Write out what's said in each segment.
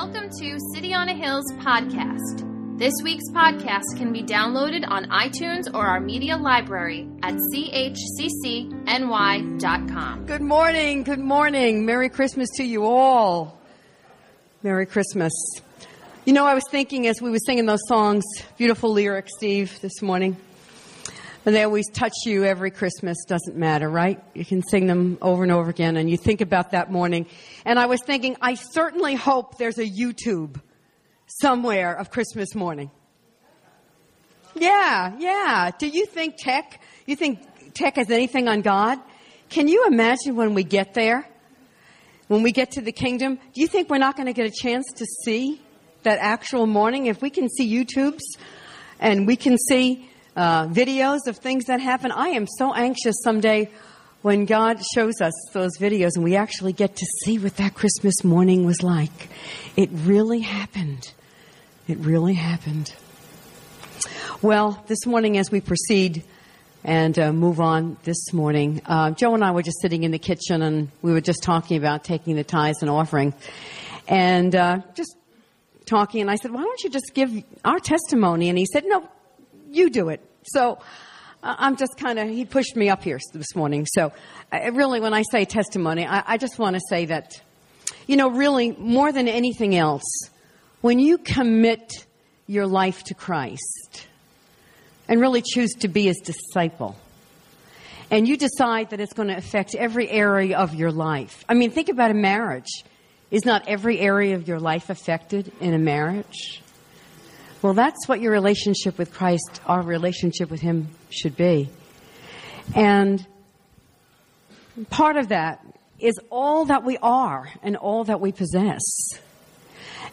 Welcome to City on a Hill's podcast. This week's podcast can be downloaded on iTunes or our media library at chccny.com. Good morning, good morning. Merry Christmas to you all. Merry Christmas. You know, I was thinking as we were singing those songs, beautiful lyrics, Steve, this morning. And they always touch you every Christmas, doesn't matter, right? You can sing them over and over again, and you think about that morning. And I was thinking, I certainly hope there's a YouTube somewhere of Christmas morning. Yeah, yeah. Do you think tech, you think tech has anything on God? Can you imagine when we get there? When we get to the kingdom, do you think we're not going to get a chance to see that actual morning? If we can see YouTubes and we can see uh, videos of things that happen. I am so anxious someday when God shows us those videos and we actually get to see what that Christmas morning was like. It really happened. It really happened. Well, this morning as we proceed and uh, move on this morning, uh, Joe and I were just sitting in the kitchen and we were just talking about taking the tithes and offering. And uh, just talking, and I said, Why don't you just give our testimony? And he said, No, you do it. So I'm just kind of, he pushed me up here this morning. So uh, really, when I say testimony, I, I just want to say that, you know, really, more than anything else, when you commit your life to Christ and really choose to be his disciple, and you decide that it's going to affect every area of your life. I mean, think about a marriage. Is not every area of your life affected in a marriage? Well, that's what your relationship with Christ, our relationship with Him, should be. And part of that is all that we are and all that we possess.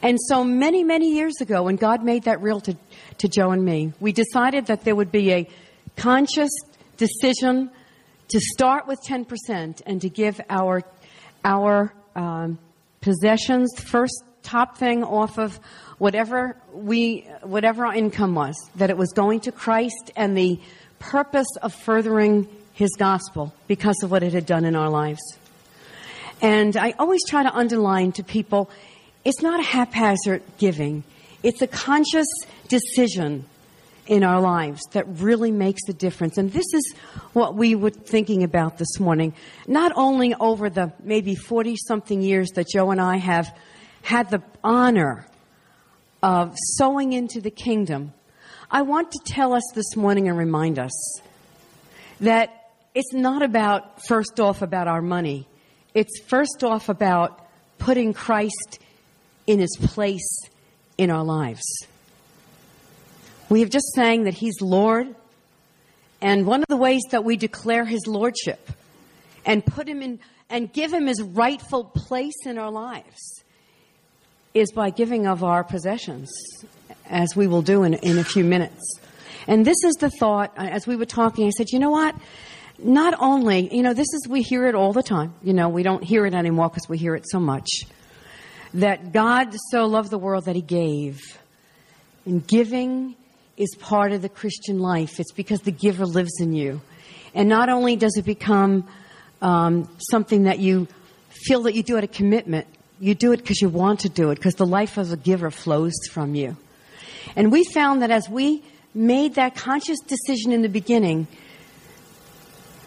And so many, many years ago, when God made that real to, to Joe and me, we decided that there would be a conscious decision to start with 10% and to give our, our um, possessions first top thing off of whatever we, whatever our income was, that it was going to Christ and the purpose of furthering His gospel because of what it had done in our lives. And I always try to underline to people, it's not a haphazard giving. It's a conscious decision in our lives that really makes a difference. And this is what we were thinking about this morning. Not only over the maybe 40 something years that Joe and I have had the honor of sowing into the kingdom, I want to tell us this morning and remind us that it's not about, first off, about our money. It's first off about putting Christ in his place in our lives. We have just sang that he's Lord, and one of the ways that we declare his lordship and put him in and give him his rightful place in our lives is by giving of our possessions, as we will do in, in a few minutes. And this is the thought, uh, as we were talking, I said, you know what? Not only, you know, this is, we hear it all the time. You know, we don't hear it anymore because we hear it so much. That God so loved the world that he gave. And giving is part of the Christian life. It's because the giver lives in you. And not only does it become um, something that you feel that you do at a commitment, you do it because you want to do it, because the life of a giver flows from you. And we found that as we made that conscious decision in the beginning,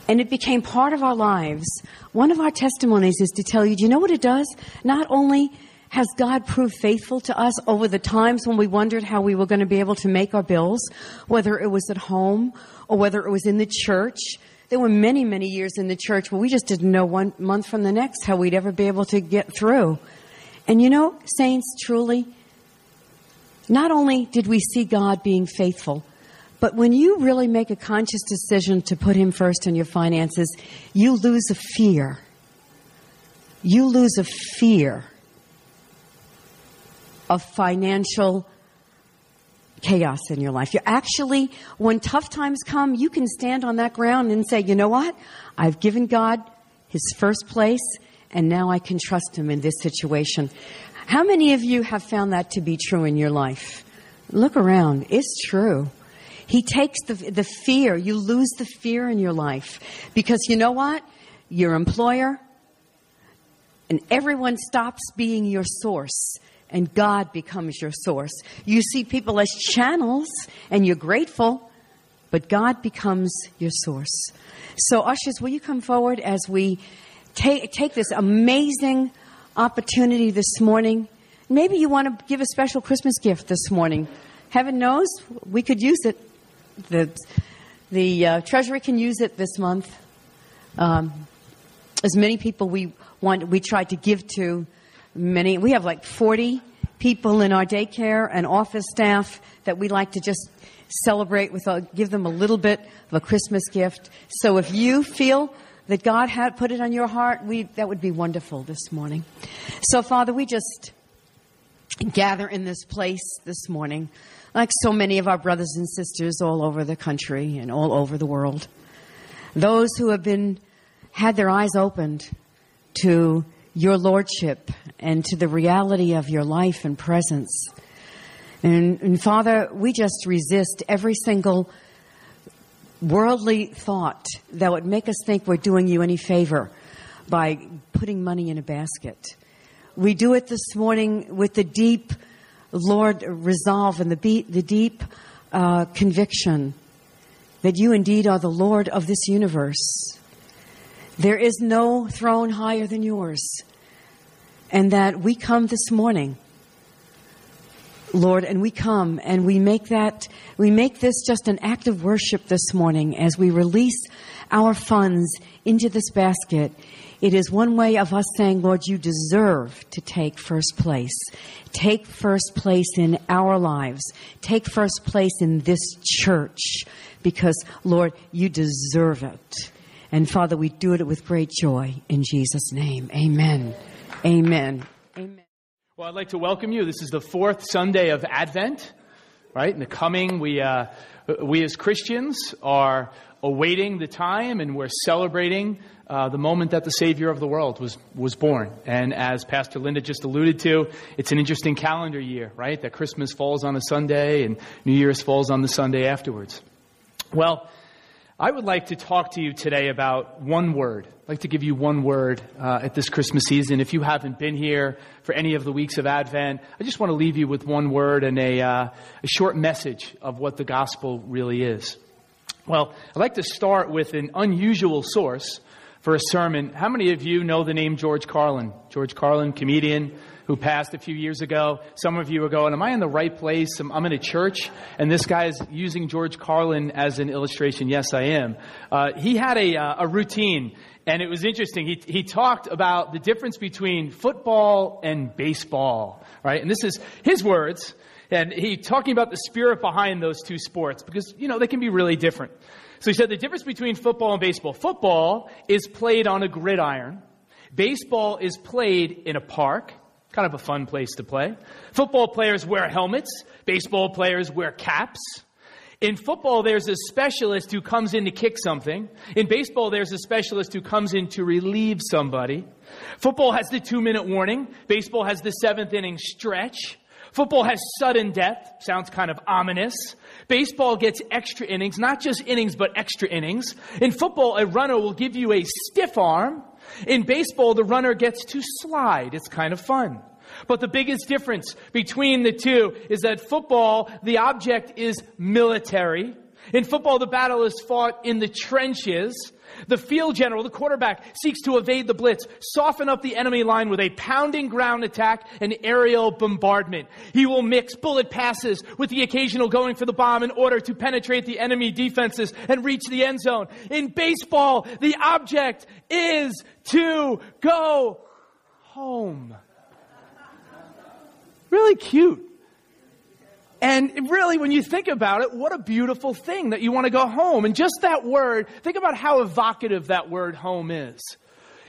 and it became part of our lives, one of our testimonies is to tell you, do you know what it does? Not only has God proved faithful to us over the times when we wondered how we were going to be able to make our bills, whether it was at home or whether it was in the church, there were many, many years in the church where we just didn't know one month from the next how we'd ever be able to get through. And you know, saints, truly, not only did we see God being faithful, but when you really make a conscious decision to put Him first in your finances, you lose a fear. You lose a fear of financial chaos in your life. You actually, when tough times come, you can stand on that ground and say, you know what? I've given God his first place and now I can trust him in this situation. How many of you have found that to be true in your life? Look around. It's true. He takes the, the fear. You lose the fear in your life because you know what? Your employer and everyone stops being your source and God becomes your source. You see people as channels and you're grateful, but God becomes your source. So, ushers, will you come forward as we take, take this amazing opportunity this morning? Maybe you want to give a special Christmas gift this morning. Heaven knows we could use it. The, the uh, Treasury can use it this month. Um, as many people we want, we try to give to many. We have like 40 people in our daycare and office staff that we like to just celebrate with, a, give them a little bit of a Christmas gift. So if you feel that God had put it on your heart, we, that would be wonderful this morning. So Father, we just gather in this place this morning, like so many of our brothers and sisters all over the country and all over the world. Those who have been, had their eyes opened to your lordship and to the reality of your life and presence. And, and, Father, we just resist every single worldly thought that would make us think we're doing you any favor by putting money in a basket. We do it this morning with the deep, Lord, resolve and the, be- the deep uh, conviction that you indeed are the Lord of this universe. There is no throne higher than yours and that we come this morning, Lord, and we come and we make that, we make this just an act of worship this morning as we release our funds into this basket. It is one way of us saying, Lord, you deserve to take first place. Take first place in our lives. Take first place in this church because, Lord, you deserve it. And Father, we do it with great joy in Jesus' name. Amen. Amen. Amen. Well, I'd like to welcome you. This is the fourth Sunday of Advent, right? In the coming, we, uh, we as Christians are awaiting the time and we're celebrating uh, the moment that the Savior of the world was, was born. And as Pastor Linda just alluded to, it's an interesting calendar year, right? That Christmas falls on a Sunday and New Year's falls on the Sunday afterwards. Well, I would like to talk to you today about one word. I'd like to give you one word uh, at this Christmas season. If you haven't been here for any of the weeks of Advent, I just want to leave you with one word and a, uh, a short message of what the gospel really is. Well, I'd like to start with an unusual source for a sermon. How many of you know the name George Carlin? George Carlin, comedian, who passed a few years ago. Some of you are going, Am I in the right place? I'm, in a church, and this guy is using George Carlin as an illustration. Yes, I am. Uh, he had a, uh, a routine, and it was interesting. He, he talked about the difference between football and baseball, right? And this is his words. And he talking about the spirit behind those two sports because, you know, they can be really different. So he said the difference between football and baseball. Football is played on a gridiron. Baseball is played in a park. Kind of a fun place to play. Football players wear helmets. Baseball players wear caps. In football, there's a specialist who comes in to kick something. In baseball, there's a specialist who comes in to relieve somebody. Football has the two minute warning. Baseball has the seventh inning stretch. Football has sudden death. Sounds kind of ominous. Baseball gets extra innings, not just innings, but extra innings. In football, a runner will give you a stiff arm. In baseball, the runner gets to slide. It's kind of fun. But the biggest difference between the two is that football, the object is military. In football, the battle is fought in the trenches. The field general, the quarterback, seeks to evade the blitz, soften up the enemy line with a pounding ground attack and aerial bombardment. He will mix bullet passes with the occasional going for the bomb in order to penetrate the enemy defenses and reach the end zone. In baseball, the object is to go home. Really cute. And really, when you think about it, what a beautiful thing that you want to go home. And just that word, think about how evocative that word home is.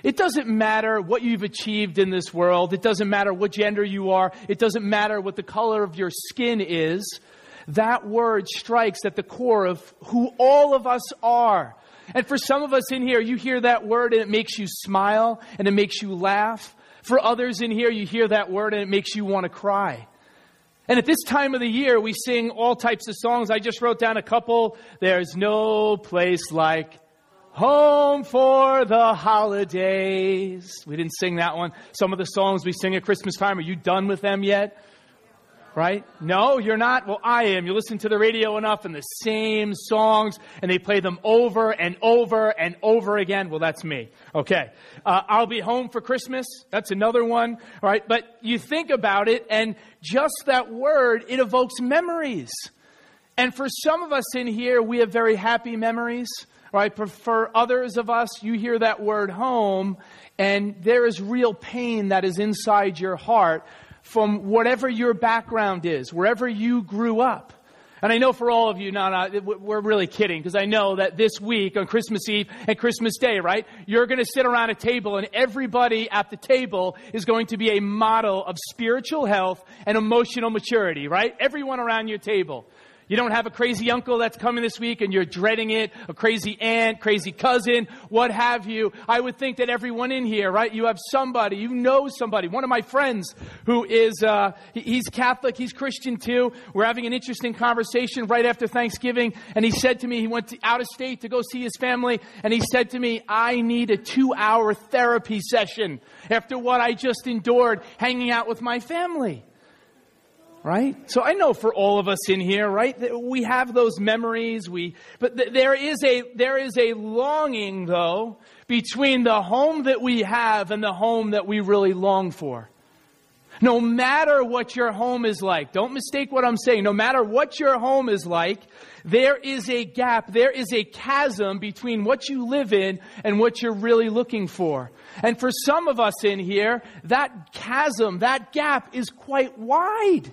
It doesn't matter what you've achieved in this world. It doesn't matter what gender you are. It doesn't matter what the color of your skin is. That word strikes at the core of who all of us are. And for some of us in here, you hear that word and it makes you smile and it makes you laugh. For others in here, you hear that word and it makes you want to cry. And at this time of the year, we sing all types of songs. I just wrote down a couple. There's no place like Home for the holidays. We didn't sing that one. Some of the songs we sing at Christmas time, are you done with them yet? Right? No, you're not. Well, I am. You listen to the radio enough and the same songs and they play them over and over and over again. Well, that's me. Okay. Uh, I'll be home for Christmas. That's another one. Right. But you think about it and just that word, it evokes memories. And for some of us in here, we have very happy memories. Right? For others of us, you hear that word home and there is real pain that is inside your heart from whatever your background is, wherever you grew up. And I know for all of you, no, no, we're really kidding because I know that this week on Christmas Eve and Christmas Day, right, you're going to sit around a table and everybody at the table is going to be a model of spiritual health and emotional maturity, right? Everyone around your table. You don't have a crazy uncle that's coming this week and you're dreading it, a crazy aunt, crazy cousin, what have you. I would think that everyone in here, right? You have somebody, you know somebody. One of my friends who is, uh, he's Catholic, he's Christian too. We're having an interesting conversation right after Thanksgiving and he said to me, he went to, out of state to go see his family and he said to me, I need a two hour therapy session after what I just endured hanging out with my family right? So I know for all of us in here, right, we have those memories. We, but th- there is a there is a longing though between the home that we have and the home that we really long for. No matter what your home is like, don't mistake what I'm saying. No matter what your home is like, there is a gap, there is a chasm between what you live in and what you're really looking for. And for some of us in here, that chasm, that gap is quite wide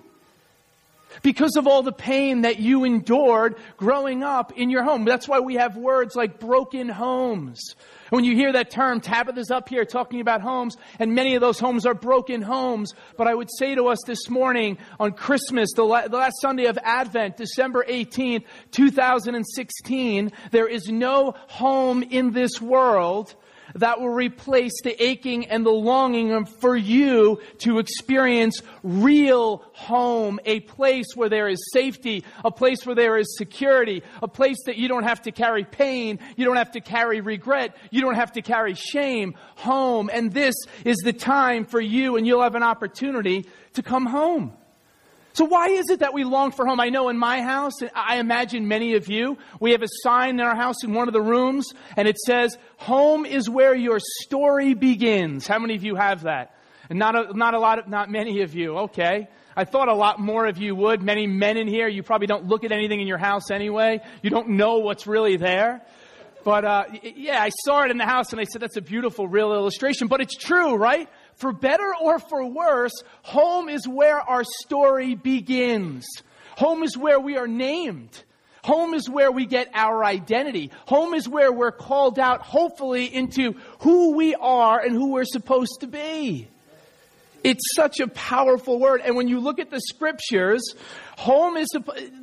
because of all the pain that you endured growing up in your home. That's why we have words like broken homes. When you hear that term, Tabitha's up here talking about homes, and many of those homes are broken homes. But I would say to us this morning on Christmas, the, la- the last Sunday of Advent, December 18th, 2016, there is no home in this world that will replace the aching and the longing for you to experience real home, a place where there is safety, a place where there is security, a place that you don't have to carry pain, you don't have to carry regret, you don't have to carry shame, home. And this is the time for you and you'll have an opportunity to come home. So why is it that we long for home? I know in my house, I imagine many of you, we have a sign in our house in one of the rooms, and it says, home is where your story begins. How many of you have that? And not a, not a lot of, not many of you. Okay. I thought a lot more of you would. Many men in here, you probably don't look at anything in your house anyway. You don't know what's really there. But uh, yeah, I saw it in the house and I said, that's a beautiful, real illustration. But it's true, right? For better or for worse, home is where our story begins. Home is where we are named. Home is where we get our identity. Home is where we're called out, hopefully, into who we are and who we're supposed to be. It's such a powerful word. And when you look at the scriptures, home is,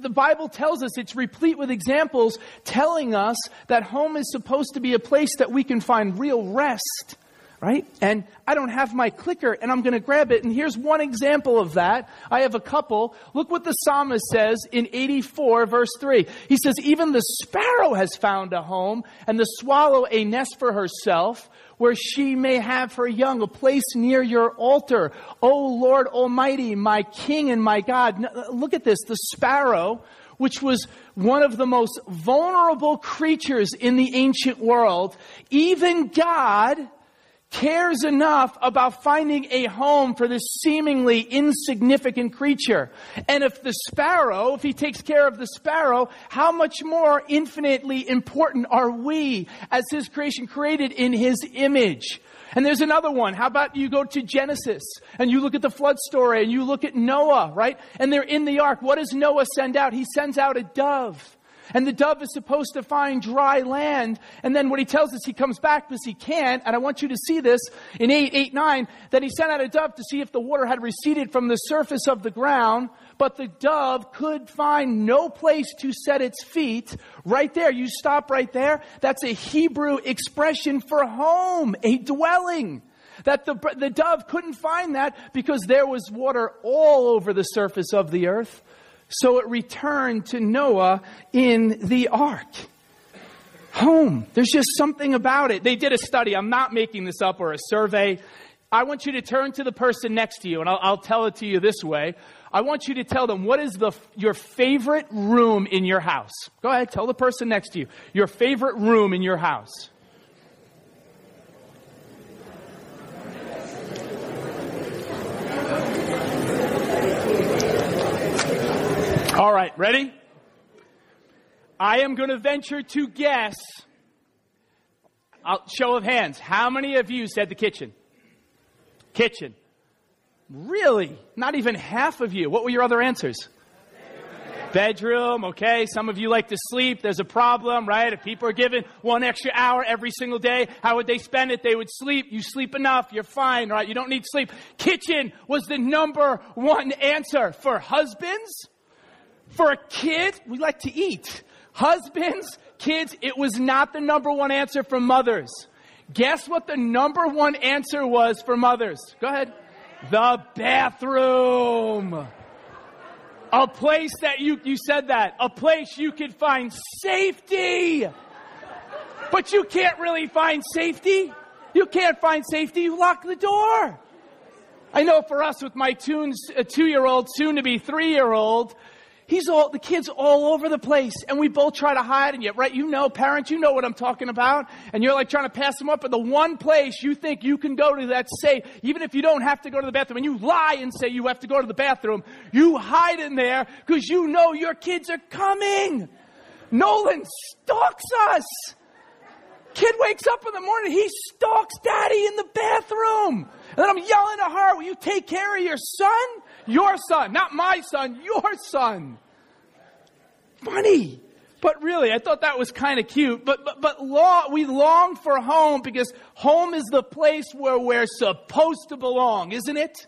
the Bible tells us it's replete with examples telling us that home is supposed to be a place that we can find real rest right? And I don't have my clicker and I'm going to grab it. And here's one example of that. I have a couple. Look what the psalmist says in 84 verse 3. He says, even the sparrow has found a home and the swallow a nest for herself where she may have her young, a place near your altar. O Lord Almighty, my King and my God. Uh, look at this. The sparrow, which was one of the most vulnerable creatures in the ancient world, even God cares enough about finding a home for this seemingly insignificant creature. And if the sparrow, if he takes care of the sparrow, how much more infinitely important are we as his creation created in his image? And there's another one. How about you go to Genesis and you look at the flood story and you look at Noah, right? And they're in the ark. What does Noah send out? He sends out a dove. And the dove is supposed to find dry land. And then what he tells us, he comes back because he can't. And I want you to see this in 8, 8, 9, that he sent out a dove to see if the water had receded from the surface of the ground. But the dove could find no place to set its feet. Right there, you stop right there. That's a Hebrew expression for home, a dwelling. That the, the dove couldn't find that because there was water all over the surface of the earth. So it returned to Noah in the ark. Home. There's just something about it. They did a study. I'm not making this up or a survey. I want you to turn to the person next to you, and I'll, I'll tell it to you this way. I want you to tell them what is the, your favorite room in your house. Go ahead, tell the person next to you your favorite room in your house. All right, ready? I am going to venture to guess. I'll, show of hands. How many of you said the kitchen? Kitchen. Really? Not even half of you. What were your other answers? Bedroom, okay. Some of you like to sleep. There's a problem, right? If people are given one extra hour every single day, how would they spend it? They would sleep. You sleep enough. You're fine, right? You don't need sleep. Kitchen was the number one answer for husbands for a kid, we like to eat. Husbands, kids, it was not the number one answer for mothers. Guess what the number one answer was for mothers? Go ahead. The bathroom. A place that you, you said that. A place you could find safety. But you can't really find safety. You can't find safety. You lock the door. I know for us with my two uh, year old, soon to be three year old, He's all, the kid's all over the place and we both try to hide and yet, right? You know, parents, you know what I'm talking about. And you're like trying to pass them up, but the one place you think you can go to that's safe, even if you don't have to go to the bathroom and you lie and say you have to go to the bathroom, you hide in there because you know your kids are coming. Nolan stalks us. Kid wakes up in the morning, he stalks daddy in the bathroom. And then I'm yelling at her, will you take care of your son? Your son, not my son, your son. Funny. But really, I thought that was kind of cute. But, but, but law, we long for home because home is the place where we're supposed to belong, isn't it?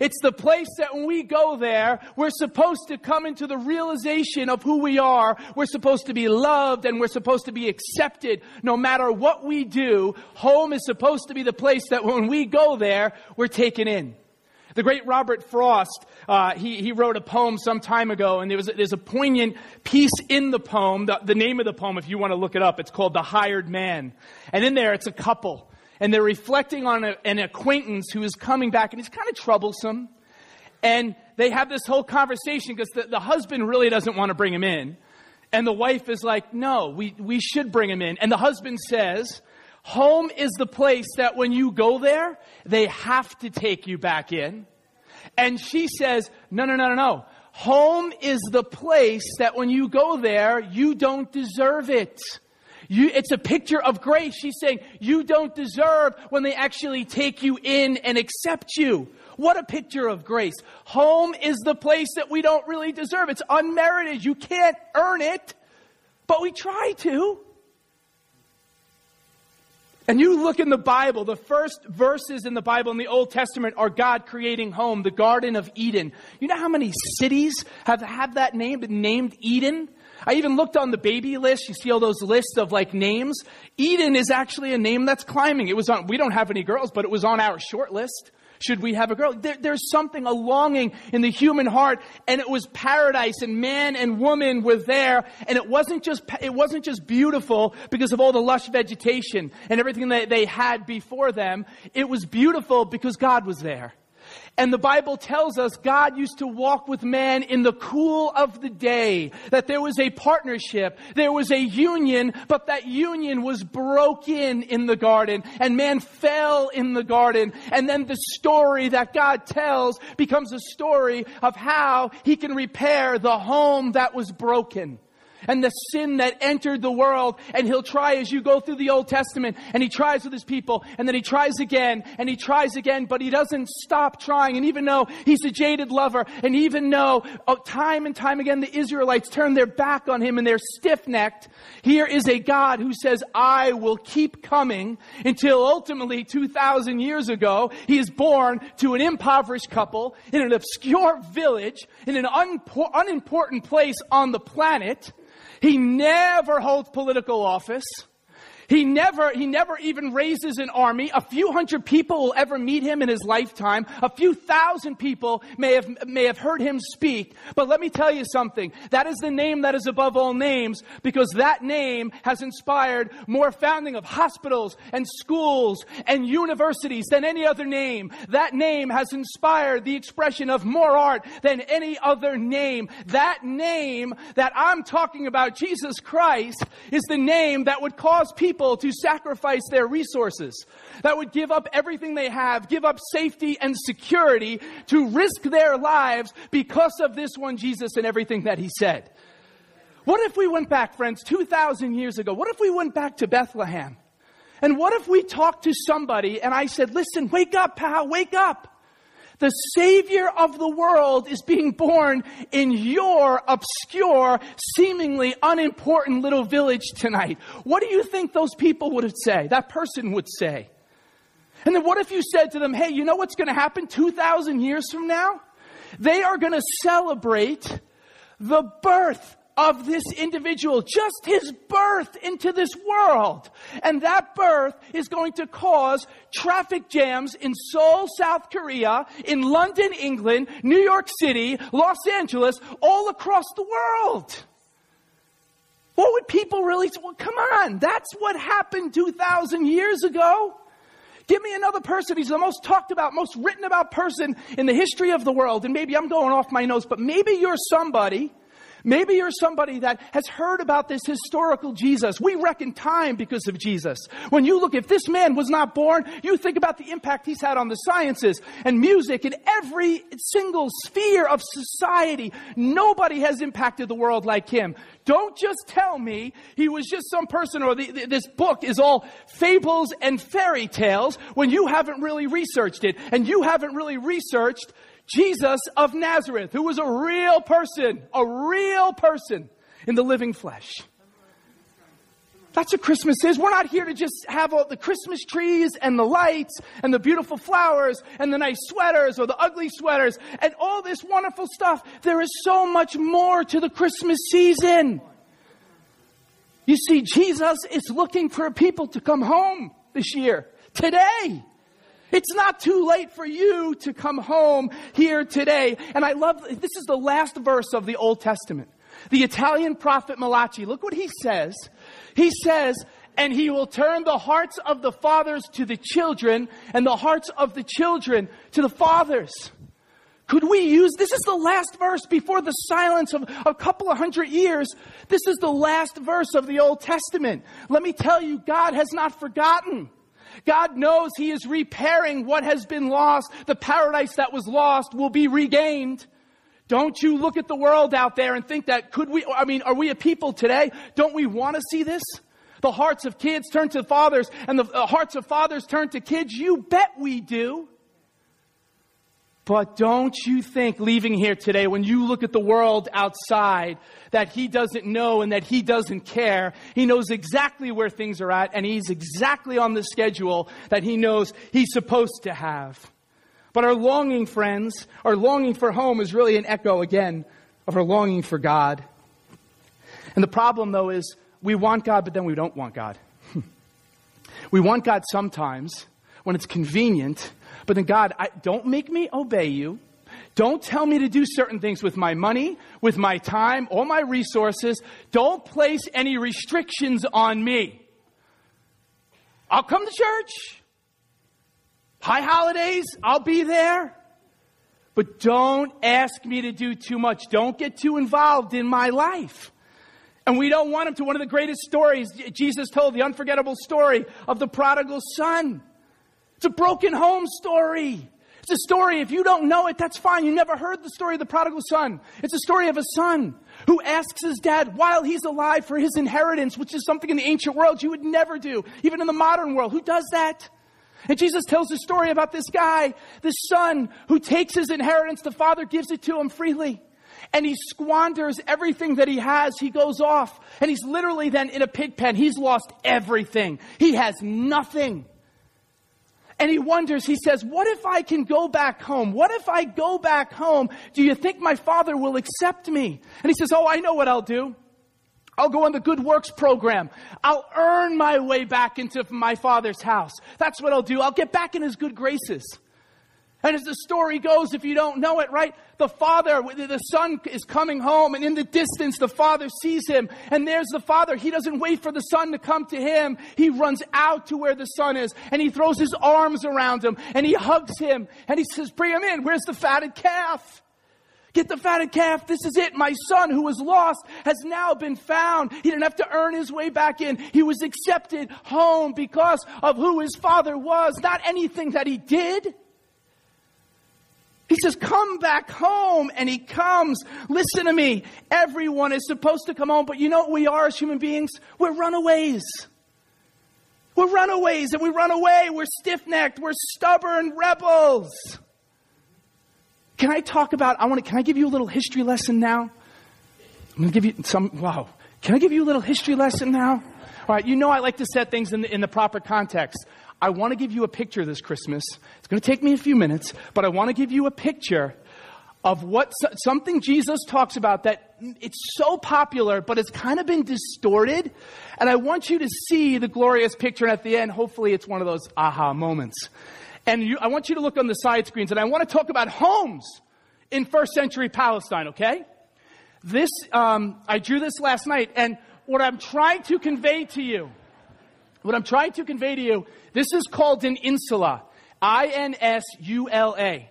It's the place that when we go there, we're supposed to come into the realization of who we are. We're supposed to be loved and we're supposed to be accepted no matter what we do. Home is supposed to be the place that when we go there, we're taken in. The great Robert Frost, uh, he, he wrote a poem some time ago, and there was, there's a poignant piece in the poem. The, the name of the poem, if you want to look it up, it's called The Hired Man. And in there, it's a couple. And they're reflecting on a, an acquaintance who is coming back, and he's kind of troublesome. And they have this whole conversation because the, the husband really doesn't want to bring him in. And the wife is like, no, we, we should bring him in. And the husband says, Home is the place that when you go there, they have to take you back in. And she says, no, no, no, no, no. Home is the place that when you go there, you don't deserve it. You, it's a picture of grace. She's saying you don't deserve when they actually take you in and accept you. What a picture of grace. Home is the place that we don't really deserve. It's unmerited. You can't earn it, but we try to. And you look in the Bible, the first verses in the Bible in the Old Testament are God creating home, the Garden of Eden. You know how many cities have, have that name, named Eden? I even looked on the baby list. You see all those lists of like names. Eden is actually a name that's climbing. It was on, we don't have any girls, but it was on our short list. Should we have a girl? There, there's something, a longing in the human heart, and it was paradise, and man and woman were there, and it wasn't just, it wasn't just beautiful because of all the lush vegetation and everything that they had before them. It was beautiful because God was there. And the Bible tells us God used to walk with man in the cool of the day, that there was a partnership, there was a union, but that union was broken in the garden, and man fell in the garden. And then the story that God tells becomes a story of how he can repair the home that was broken and the sin that entered the world. And he'll try as you go through the Old Testament and he tries with his people and then he tries again and he tries again, but he doesn't stop trying. And even though he's a jaded lover and even though oh, time and time again the Israelites turn their back on him and they're stiff necked, here is a God who says, I will keep coming until ultimately 2,000 years ago, he is born to an impoverished couple in an obscure village in an unimportant place on the planet he never holds political office. He never, he never even raises an army. A few hundred people will ever meet him in his lifetime. A few thousand people may have, may have heard him speak. But let me tell you something. That is the name that is above all names because that name has inspired more founding of hospitals and schools and universities than any other name. That name has inspired the expression of more art than any other name. That name that I'm talking about, Jesus Christ, is the name that would cause people people to sacrifice their resources, that would give up everything they have, give up safety and security to risk their lives because of this one Jesus and everything that he said. What if we went back, friends, 2,000 years ago? What if we went back to Bethlehem? And what if we talked to somebody and I said, listen, wake up, pal, wake up. The Savior of the world is being born in your obscure, seemingly unimportant little village tonight. What do you think those people would say? That person would say. And then what if you said to them, hey, you know what's going to happen 2,000 years from now? They are going to celebrate the birth of this individual, just his birth into this world. And that birth is going to cause traffic jams in Seoul, South Korea, in London, England, New York City, Los Angeles, all across the world. What would people really say? Well, come on, that's what happened 2,000 years ago. Give me another person. He's the most talked about, most written about person in the history of the world. And maybe I'm going off my nose, but maybe you're somebody Maybe you're somebody that has heard about this historical Jesus. We reckon time because of Jesus. When you look, if this man was not born, you think about the impact he's had on the sciences and music and every single sphere of society. Nobody has impacted the world like him. Don't just tell me he was just some person or the, the, this book is all fables and fairy tales when you haven't really researched it and you haven't really researched Jesus of Nazareth, who was a real person, a real person in the living flesh. That's what Christmas is. We're not here to just have all the Christmas trees and the lights and the beautiful flowers and the nice sweaters or the ugly sweaters and all this wonderful stuff. There is so much more to the Christmas season. You see, Jesus is looking for people to come home this year, today. It's not too late for you to come home here today. And I love, this is the last verse of the Old Testament. The Italian prophet Malachi, look what he says. He says, and he will turn the hearts of the fathers to the children and the hearts of the children to the fathers. Could we use, this is the last verse before the silence of a couple of hundred years. This is the last verse of the Old Testament. Let me tell you, God has not forgotten. God knows He is repairing what has been lost. The paradise that was lost will be regained. Don't you look at the world out there and think that could we, I mean, are we a people today? Don't we want to see this? The hearts of kids turn to fathers and the uh, hearts of fathers turn to kids. You bet we do. But don't you think leaving here today, when you look at the world outside, that he doesn't know and that he doesn't care. He knows exactly where things are at and he's exactly on the schedule that he knows he's supposed to have. But our longing, friends, our longing for home is really an echo again of our longing for God. And the problem though is we want God, but then we don't want God. we want God sometimes when it's convenient but then, God, I, don't make me obey you. Don't tell me to do certain things with my money, with my time, or my resources. Don't place any restrictions on me. I'll come to church. High holidays, I'll be there. But don't ask me to do too much. Don't get too involved in my life. And we don't want him to. One of the greatest stories Jesus told, the unforgettable story of the prodigal son. It's a broken home story. It's a story, if you don't know it, that's fine. You never heard the story of the prodigal son. It's a story of a son who asks his dad while he's alive for his inheritance, which is something in the ancient world you would never do, even in the modern world. Who does that? And Jesus tells a story about this guy, this son, who takes his inheritance. The father gives it to him freely. And he squanders everything that he has. He goes off. And he's literally then in a pig pen. He's lost everything. He has nothing. And he wonders, he says, What if I can go back home? What if I go back home? Do you think my father will accept me? And he says, Oh, I know what I'll do. I'll go on the good works program. I'll earn my way back into my father's house. That's what I'll do. I'll get back in his good graces. And as the story goes, if you don't know it, right, the father, the son is coming home and in the distance the father sees him and there's the father. He doesn't wait for the son to come to him. He runs out to where the son is and he throws his arms around him and he hugs him and he says, bring him in. Where's the fatted calf? Get the fatted calf. This is it. My son who was lost has now been found. He didn't have to earn his way back in. He was accepted home because of who his father was, not anything that he did. He says, Come back home. And he comes. Listen to me. Everyone is supposed to come home, but you know what we are as human beings? We're runaways. We're runaways and we run away. We're stiff necked. We're stubborn rebels. Can I talk about, I want to, can I give you a little history lesson now? I'm going to give you some, wow. Can I give you a little history lesson now? All right, you know I like to set things in the, in the proper context. I want to give you a picture this Christmas. It's going to take me a few minutes, but I want to give you a picture of what something Jesus talks about that it's so popular, but it's kind of been distorted. And I want you to see the glorious picture. And at the end, hopefully, it's one of those aha moments. And you, I want you to look on the side screens, and I want to talk about homes in first century Palestine. Okay? This um, I drew this last night, and what I'm trying to convey to you what I'm trying to convey to you, this is called an insula. I-N-S-U-L-A.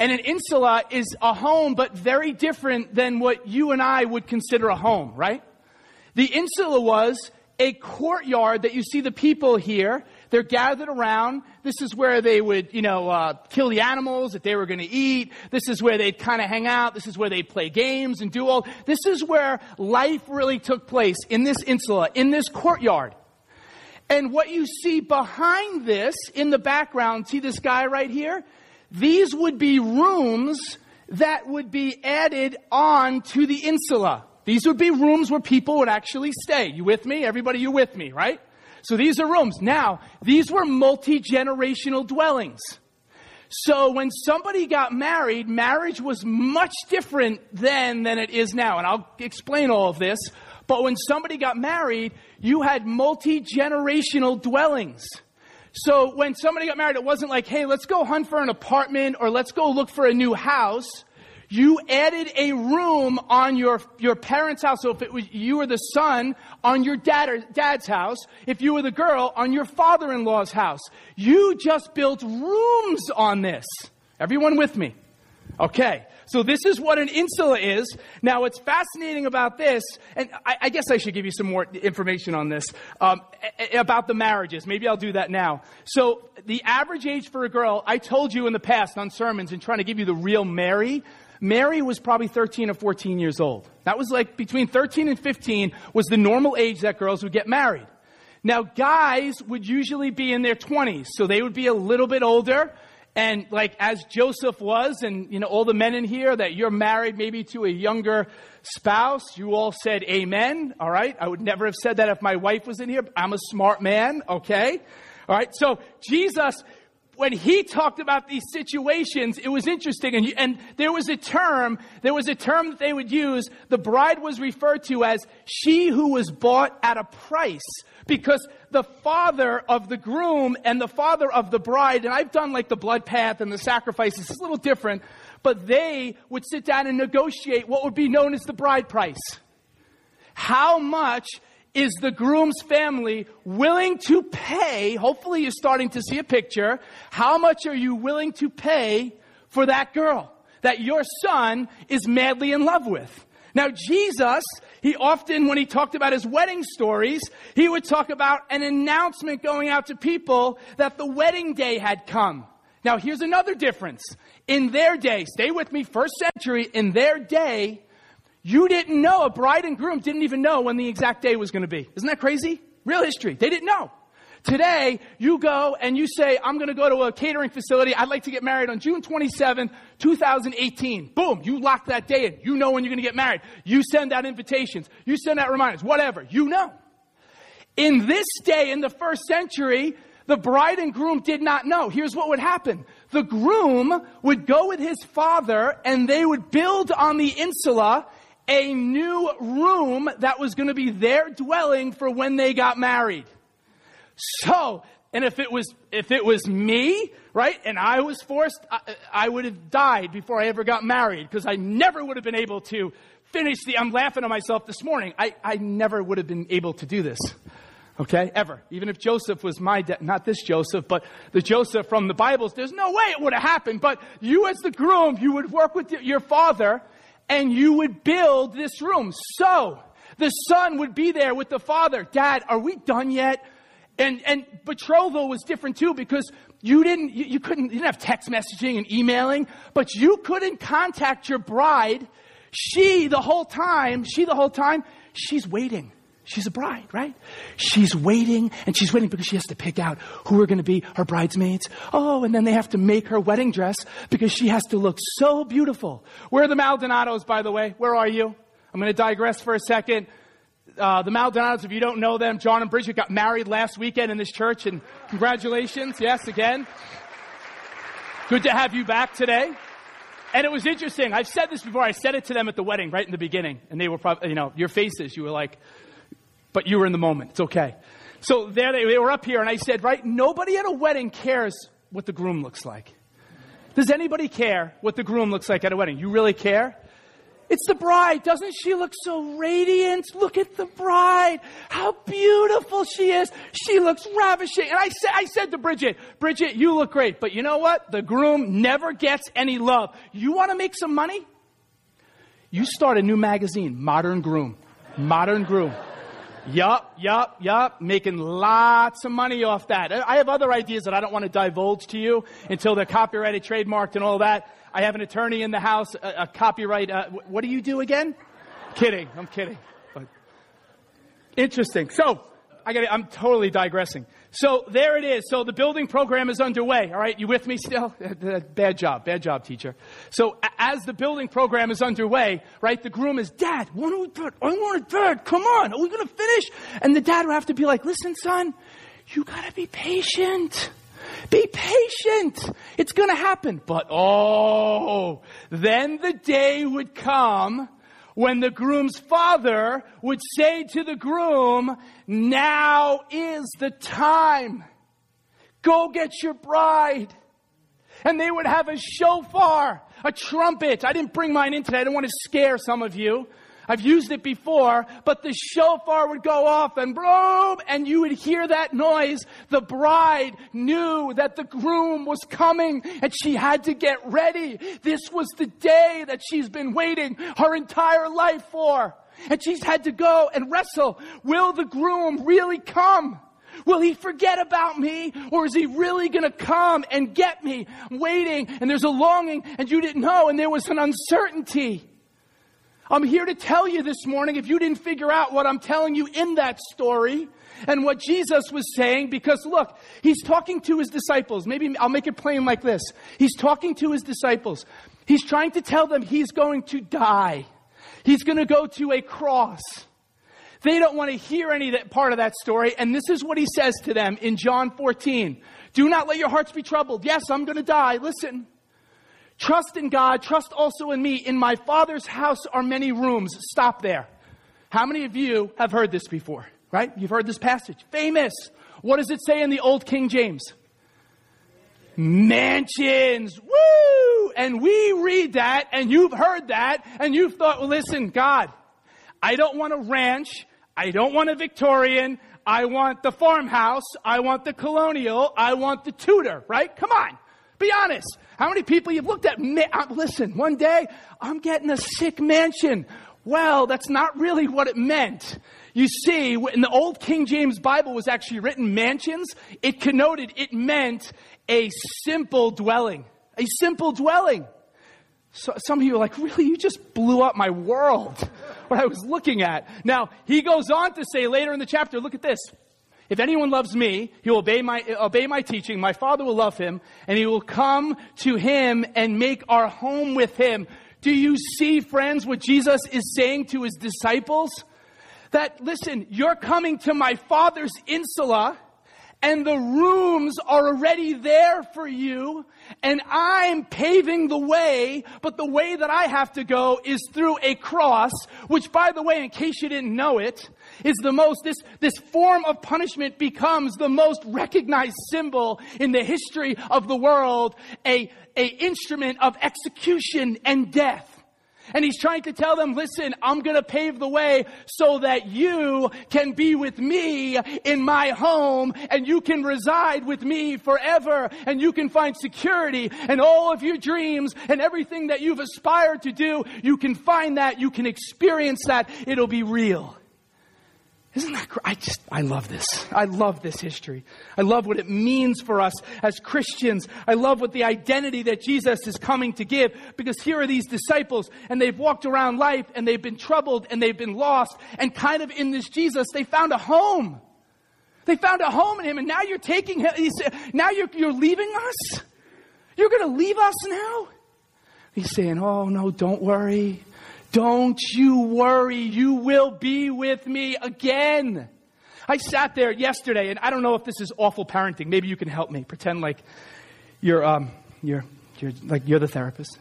And an insula is a home, but very different than what you and I would consider a home, right? The insula was a courtyard that you see the people here. They're gathered around. This is where they would, you know, uh, kill the animals that they were going to eat. This is where they'd kind of hang out. This is where they'd play games and do all. This is where life really took place in this insula, in this courtyard. And what you see behind this in the background, see this guy right here? These would be rooms that would be added on to the insula. These would be rooms where people would actually stay. You with me? Everybody, you with me, right? So these are rooms. Now, these were multi-generational dwellings. So when somebody got married, marriage was much different then than it is now. And I'll explain all of this. But when somebody got married, you had multi generational dwellings. So when somebody got married, it wasn't like, hey, let's go hunt for an apartment or let's go look for a new house. You added a room on your, your parents' house. So if it was, you were the son, on your dad or dad's house. If you were the girl, on your father-in-law's house. You just built rooms on this. Everyone with me? Okay. So this is what an insula is. Now, what's fascinating about this, and I, I guess I should give you some more information on this, um, about the marriages. Maybe I'll do that now. So the average age for a girl, I told you in the past on sermons and trying to give you the real Mary, Mary was probably 13 or 14 years old. That was like between 13 and 15 was the normal age that girls would get married. Now, guys would usually be in their 20s, so they would be a little bit older. And like as Joseph was, and you know, all the men in here that you're married maybe to a younger spouse, you all said amen. All right. I would never have said that if my wife was in here. I'm a smart man. Okay. All right. So Jesus, when he talked about these situations, it was interesting. And, and there was a term, there was a term that they would use. The bride was referred to as she who was bought at a price because the father of the groom and the father of the bride, and I've done like the blood path and the sacrifices, it's a little different, but they would sit down and negotiate what would be known as the bride price. How much is the groom's family willing to pay? Hopefully, you're starting to see a picture. How much are you willing to pay for that girl that your son is madly in love with? Now, Jesus, he often, when he talked about his wedding stories, he would talk about an announcement going out to people that the wedding day had come. Now, here's another difference. In their day, stay with me, first century, in their day, you didn't know, a bride and groom didn't even know when the exact day was going to be. Isn't that crazy? Real history. They didn't know. Today, you go and you say, I'm going to go to a catering facility. I'd like to get married on June 27, 2018. Boom. You lock that day in. You know when you're going to get married. You send out invitations. You send out reminders. Whatever. You know. In this day, in the first century, the bride and groom did not know. Here's what would happen. The groom would go with his father and they would build on the insula a new room that was going to be their dwelling for when they got married. So, and if it was, if it was me, right, and I was forced, I, I would have died before I ever got married because I never would have been able to finish the, I'm laughing at myself this morning. I, I never would have been able to do this. Okay, ever. Even if Joseph was my dad, not this Joseph, but the Joseph from the Bibles, there's no way it would have happened. But you as the groom, you would work with your father and you would build this room. So, the son would be there with the father. Dad, are we done yet? And, and betrothal was different too because you didn't, you, you couldn't, you didn't have text messaging and emailing, but you couldn't contact your bride. She the whole time, she the whole time, she's waiting. She's a bride, right? She's waiting and she's waiting because she has to pick out who are going to be her bridesmaids. Oh, and then they have to make her wedding dress because she has to look so beautiful. Where are the Maldonados, by the way? Where are you? I'm going to digress for a second uh, the Maldonados, if you don't know them, John and Bridget got married last weekend in this church, and congratulations, yes, again. Good to have you back today. And it was interesting. I've said this before. I said it to them at the wedding, right in the beginning, and they were probably, you know, your faces. You were like, but you were in the moment. It's okay. So there they, they were up here, and I said, right, nobody at a wedding cares what the groom looks like. Does anybody care what the groom looks like at a wedding? You really care? It's the bride. Doesn't she look so radiant? Look at the bride. How beautiful she is. She looks ravishing. And I said, I said to Bridget, Bridget, you look great. But you know what? The groom never gets any love. You want to make some money? You start a new magazine, Modern Groom. Modern Groom. Yup, yup, yup. Making lots of money off that. I have other ideas that I don't want to divulge to you until they're copyrighted, trademarked, and all that. I have an attorney in the house, a, a copyright. Uh, what do you do again? kidding. I'm kidding. But interesting. So, I got. I'm totally digressing. So there it is. So the building program is underway. All right, you with me still? bad job, bad job, teacher. So as the building program is underway, right, the groom is, Dad, when are we done? I want it done. Come on, are we going to finish? And the dad will have to be like, Listen, son, you got to be patient. Be patient. It's going to happen. But oh, then the day would come when the groom's father would say to the groom, now is the time. Go get your bride. And they would have a shofar, a trumpet. I didn't bring mine in today. I didn't want to scare some of you. I've used it before, but the shofar would go off and boom, and you would hear that noise. The bride knew that the groom was coming and she had to get ready. This was the day that she's been waiting her entire life for. And she's had to go and wrestle. Will the groom really come? Will he forget about me or is he really going to come and get me? I'm waiting and there's a longing and you didn't know and there was an uncertainty. I'm here to tell you this morning, if you didn't figure out what I'm telling you in that story and what Jesus was saying, because look, he's talking to his disciples. Maybe I'll make it plain like this. He's talking to his disciples. He's trying to tell them he's going to die. He's going to go to a cross. They don't want to hear any that part of that story. And this is what he says to them in John 14. Do not let your hearts be troubled. Yes, I'm going to die. Listen. Trust in God, trust also in me. In my Father's house are many rooms. Stop there. How many of you have heard this before? Right? You've heard this passage. Famous. What does it say in the Old King James? Mansions. Woo! And we read that, and you've heard that, and you've thought, well, listen, God, I don't want a ranch. I don't want a Victorian. I want the farmhouse. I want the colonial. I want the Tudor, right? Come on. Be honest. How many people you've looked at? Listen, one day I'm getting a sick mansion. Well, that's not really what it meant. You see, in the old King James Bible was actually written mansions, it connoted, it meant a simple dwelling. A simple dwelling. So some of you are like, really? You just blew up my world. what I was looking at. Now, he goes on to say later in the chapter, look at this. If anyone loves me, he will obey my, obey my teaching. My Father will love him, and he will come to him and make our home with him. Do you see, friends, what Jesus is saying to his disciples? That, listen, you're coming to my Father's insula, and the rooms are already there for you and I'm paving the way, but the way that I have to go is through a cross, which by the way, in case you didn't know it, is the most, this, this form of punishment becomes the most recognized symbol in the history of the world, a, a instrument of execution and death. And he's trying to tell them, listen, I'm going to pave the way so that you can be with me in my home and you can reside with me forever and you can find security and all of your dreams and everything that you've aspired to do. You can find that. You can experience that. It'll be real. Isn't that great? I just, I love this. I love this history. I love what it means for us as Christians. I love what the identity that Jesus is coming to give because here are these disciples and they've walked around life and they've been troubled and they've been lost and kind of in this Jesus, they found a home. They found a home in him and now you're taking him, now you're, you're leaving us? You're going to leave us now? He's saying, oh no, don't worry. Don't you worry, you will be with me again. I sat there yesterday, and I don't know if this is awful parenting. Maybe you can help me. Pretend like you're, um, you're, you're like you're the therapist.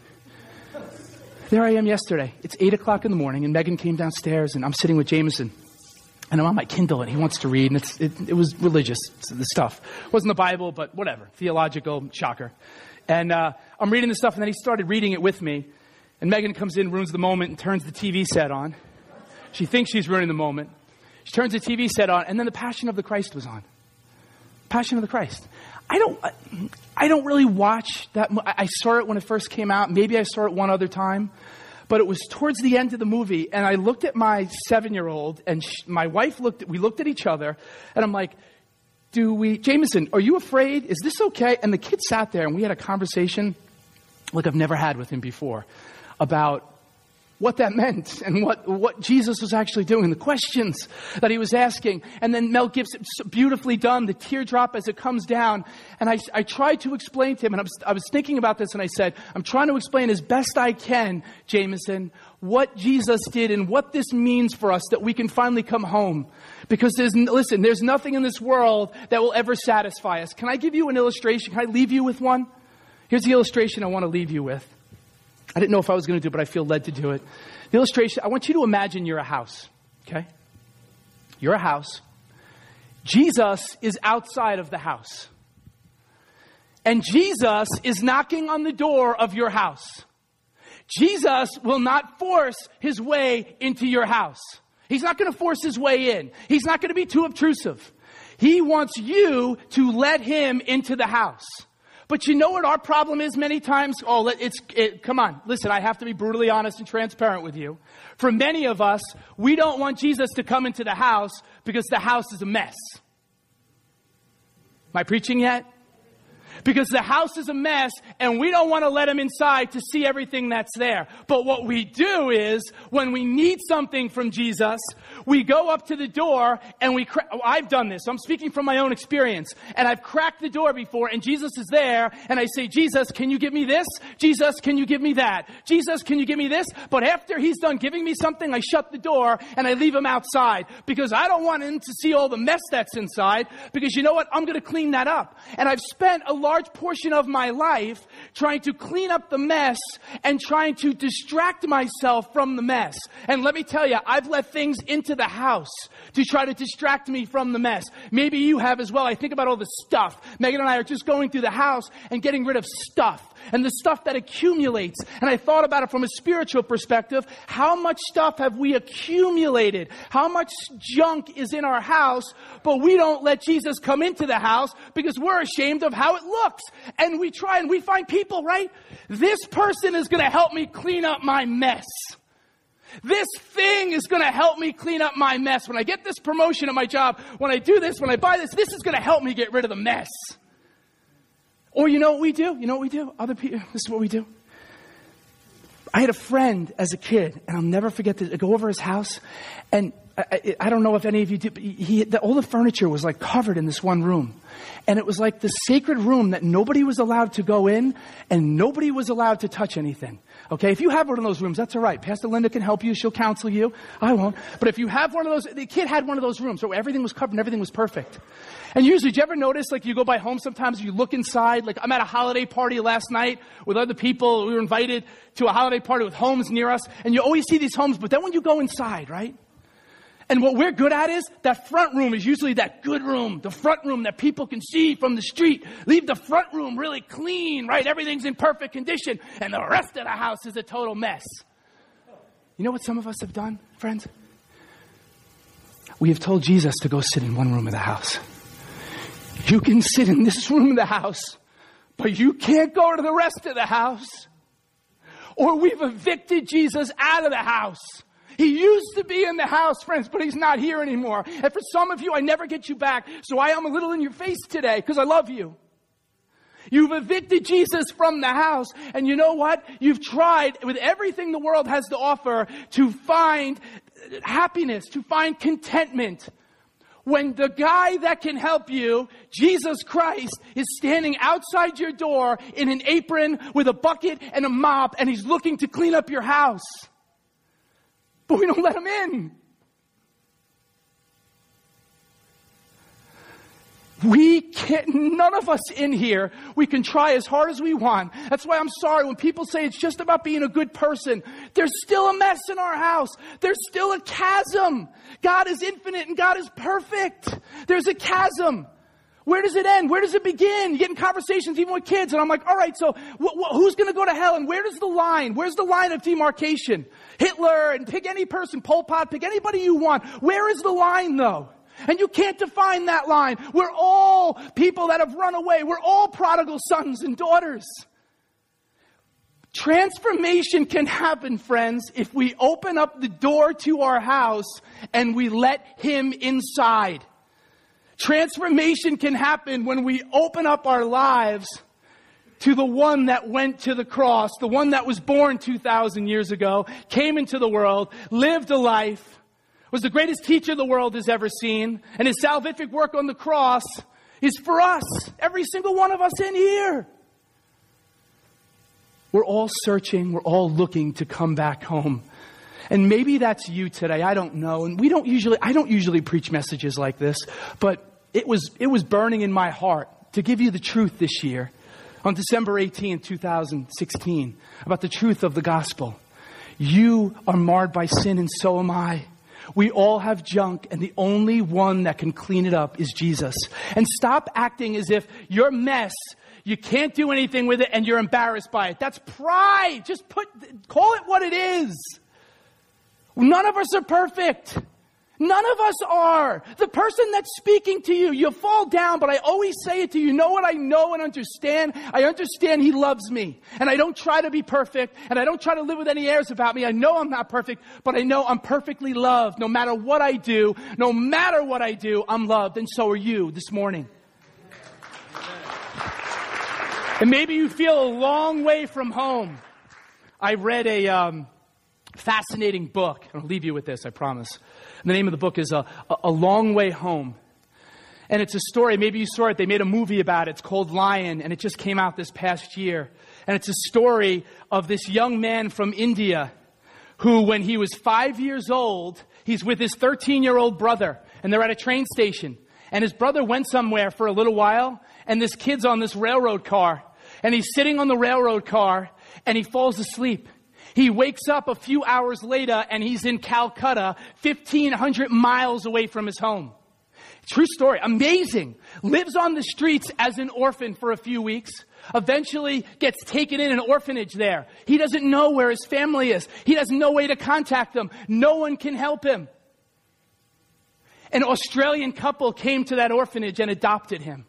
There I am yesterday. It's eight o'clock in the morning, and Megan came downstairs, and I'm sitting with Jameson, and I'm on my Kindle, and he wants to read, and it, it was religious the stuff. It wasn't the Bible, but whatever, theological shocker. And uh, I'm reading the stuff, and then he started reading it with me. And Megan comes in, ruins the moment, and turns the TV set on. She thinks she's ruining the moment. She turns the TV set on, and then the Passion of the Christ was on. Passion of the Christ. I don't, I don't really watch that. I saw it when it first came out. Maybe I saw it one other time, but it was towards the end of the movie, and I looked at my seven-year-old, and she, my wife looked. At, we looked at each other, and I'm like, "Do we, Jameson? Are you afraid? Is this okay?" And the kid sat there, and we had a conversation like I've never had with him before about what that meant and what, what Jesus was actually doing, the questions that he was asking. And then Mel Gibson, beautifully done, the teardrop as it comes down. And I, I tried to explain to him, and I was, I was thinking about this, and I said, I'm trying to explain as best I can, Jameson, what Jesus did and what this means for us that we can finally come home. Because there's, listen, there's nothing in this world that will ever satisfy us. Can I give you an illustration? Can I leave you with one? Here's the illustration I want to leave you with. I didn't know if I was going to do it, but I feel led to do it. The illustration, I want you to imagine you're a house, okay? You're a house. Jesus is outside of the house. And Jesus is knocking on the door of your house. Jesus will not force his way into your house. He's not going to force his way in. He's not going to be too obtrusive. He wants you to let him into the house. But you know what our problem is many times? Oh, it's, it, come on. Listen, I have to be brutally honest and transparent with you. For many of us, we don't want Jesus to come into the house because the house is a mess. Am I preaching yet? Because the house is a mess and we don't want to let him inside to see everything that's there. But what we do is when we need something from Jesus, we go up to the door and we, cra- oh, I've done this. I'm speaking from my own experience and I've cracked the door before and Jesus is there and I say, Jesus, can you give me this? Jesus, can you give me that? Jesus, can you give me this? But after he's done giving me something, I shut the door and I leave him outside because I don't want him to see all the mess that's inside because you know what? I'm going to clean that up. And I've spent a large portion of my life trying to clean up the mess and trying to distract myself from the mess. And let me tell you, I've let things into the house to try to distract me from the mess. Maybe you have as well. I think about all the stuff. Megan and I are just going through the house and getting rid of stuff and the stuff that accumulates. And I thought about it from a spiritual perspective. How much stuff have we accumulated? How much junk is in our house, but we don't let Jesus come into the house because we're ashamed of how it looks. And we try and we find people, right? This person is going to help me clean up my mess. This thing is going to help me clean up my mess. When I get this promotion at my job, when I do this, when I buy this, this is going to help me get rid of the mess. Or you know what we do? You know what we do? Other people, this is what we do. I had a friend as a kid, and I'll never forget this. I go over his house, and I, I, don't know if any of you did, he, the, all the furniture was like covered in this one room. And it was like the sacred room that nobody was allowed to go in and nobody was allowed to touch anything. Okay, if you have one of those rooms, that's all right. Pastor Linda can help you. She'll counsel you. I won't. But if you have one of those, the kid had one of those rooms where everything was covered and everything was perfect. And usually, do you ever notice, like, you go by home sometimes, you look inside, like, I'm at a holiday party last night with other people. We were invited to a holiday party with homes near us, and you always see these homes, but then when you go inside, right? And what we're good at is that front room is usually that good room, the front room that people can see from the street. Leave the front room really clean, right? Everything's in perfect condition, and the rest of the house is a total mess. You know what some of us have done, friends? We have told Jesus to go sit in one room of the house. You can sit in this room of the house, but you can't go to the rest of the house. Or we've evicted Jesus out of the house. He used to be in the house, friends, but he's not here anymore. And for some of you, I never get you back, so I am a little in your face today because I love you. You've evicted Jesus from the house, and you know what? You've tried with everything the world has to offer to find happiness, to find contentment when the guy that can help you, Jesus Christ, is standing outside your door in an apron with a bucket and a mop and he's looking to clean up your house. But we don't let them in. We can't, none of us in here, we can try as hard as we want. That's why I'm sorry when people say it's just about being a good person. There's still a mess in our house. There's still a chasm. God is infinite and God is perfect. There's a chasm. Where does it end? Where does it begin? You get in conversations even with kids, and I'm like, all right, so wh- wh- who's going to go to hell, and where does the line? Where's the line of demarcation? Hitler, and pick any person, Pol Pot, pick anybody you want. Where is the line, though? And you can't define that line. We're all people that have run away. We're all prodigal sons and daughters. Transformation can happen, friends, if we open up the door to our house and we let Him inside. Transformation can happen when we open up our lives to the one that went to the cross, the one that was born 2,000 years ago, came into the world, lived a life, was the greatest teacher the world has ever seen, and his salvific work on the cross is for us, every single one of us in here. We're all searching, we're all looking to come back home. And maybe that's you today, I don't know. And we don't usually I don't usually preach messages like this, but it was it was burning in my heart to give you the truth this year on December 18, 2016, about the truth of the gospel. You are marred by sin and so am I. We all have junk, and the only one that can clean it up is Jesus. And stop acting as if your mess, you can't do anything with it, and you're embarrassed by it. That's pride. Just put, call it what it is. None of us are perfect. None of us are. The person that's speaking to you, you fall down, but I always say it to you. Know what I know and understand? I understand He loves me. And I don't try to be perfect, and I don't try to live with any airs about me. I know I'm not perfect, but I know I'm perfectly loved. No matter what I do, no matter what I do, I'm loved, and so are you this morning. And maybe you feel a long way from home. I read a um, fascinating book. I'll leave you with this, I promise. The name of the book is a, a Long Way Home. And it's a story, maybe you saw it, they made a movie about it. It's called Lion, and it just came out this past year. And it's a story of this young man from India who, when he was five years old, he's with his 13 year old brother, and they're at a train station. And his brother went somewhere for a little while, and this kid's on this railroad car, and he's sitting on the railroad car, and he falls asleep. He wakes up a few hours later and he's in Calcutta, 1500 miles away from his home. True story. Amazing. Lives on the streets as an orphan for a few weeks. Eventually gets taken in an orphanage there. He doesn't know where his family is. He has no way to contact them. No one can help him. An Australian couple came to that orphanage and adopted him.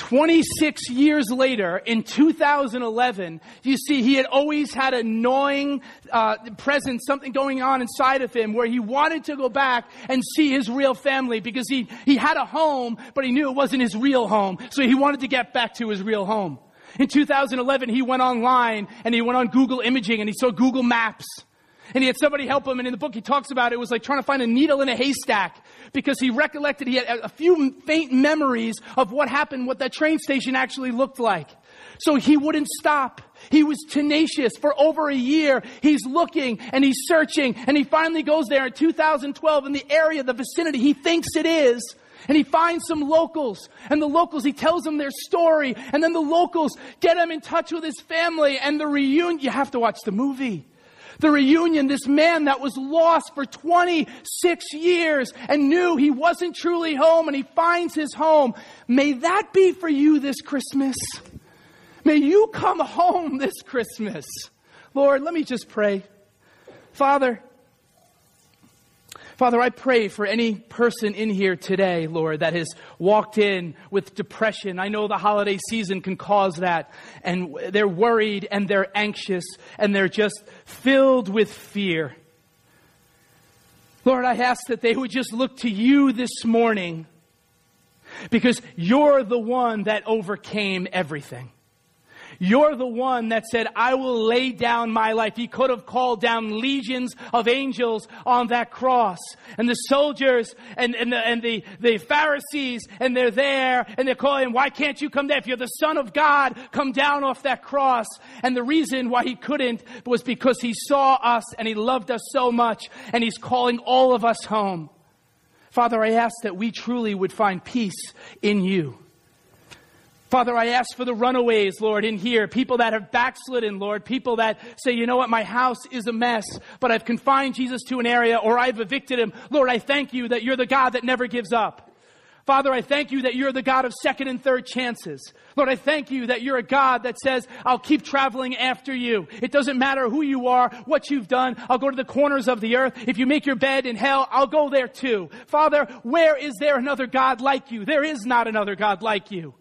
26 years later, in 2011, you see, he had always had a gnawing uh, presence, something going on inside of him where he wanted to go back and see his real family because he, he had a home, but he knew it wasn't his real home. So he wanted to get back to his real home. In 2011, he went online and he went on Google Imaging and he saw Google Maps. And he had somebody help him. And in the book, he talks about it was like trying to find a needle in a haystack because he recollected he had a few faint memories of what happened, what that train station actually looked like. So he wouldn't stop. He was tenacious for over a year. He's looking and he's searching and he finally goes there in 2012 in the area, the vicinity he thinks it is. And he finds some locals and the locals, he tells them their story and then the locals get him in touch with his family and the reunion. You have to watch the movie. The reunion, this man that was lost for 26 years and knew he wasn't truly home and he finds his home. May that be for you this Christmas. May you come home this Christmas. Lord, let me just pray. Father, Father, I pray for any person in here today, Lord, that has walked in with depression. I know the holiday season can cause that, and they're worried and they're anxious and they're just filled with fear. Lord, I ask that they would just look to you this morning because you're the one that overcame everything. You're the one that said, I will lay down my life. He could have called down legions of angels on that cross. And the soldiers and, and, the, and the, the Pharisees, and they're there, and they're calling, why can't you come down? If you're the Son of God, come down off that cross. And the reason why he couldn't was because he saw us and he loved us so much, and he's calling all of us home. Father, I ask that we truly would find peace in you. Father, I ask for the runaways, Lord, in here, people that have backslidden, Lord, people that say, you know what, my house is a mess, but I've confined Jesus to an area or I've evicted him. Lord, I thank you that you're the God that never gives up. Father, I thank you that you're the God of second and third chances. Lord, I thank you that you're a God that says, I'll keep traveling after you. It doesn't matter who you are, what you've done. I'll go to the corners of the earth. If you make your bed in hell, I'll go there too. Father, where is there another God like you? There is not another God like you.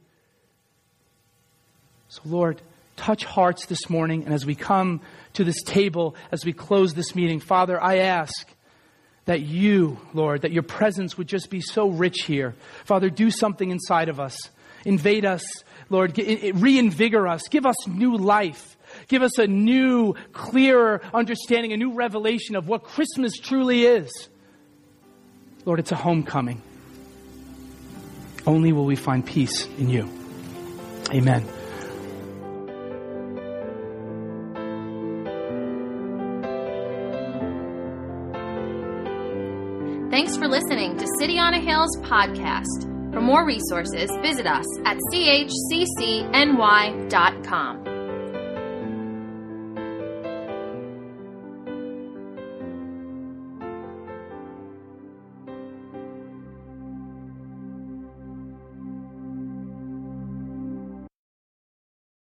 So, Lord, touch hearts this morning. And as we come to this table, as we close this meeting, Father, I ask that you, Lord, that your presence would just be so rich here. Father, do something inside of us. Invade us, Lord. Reinvigor us. Give us new life. Give us a new, clearer understanding, a new revelation of what Christmas truly is. Lord, it's a homecoming. Only will we find peace in you. Amen. City on a Hill's podcast. For more resources, visit us at chccny.com.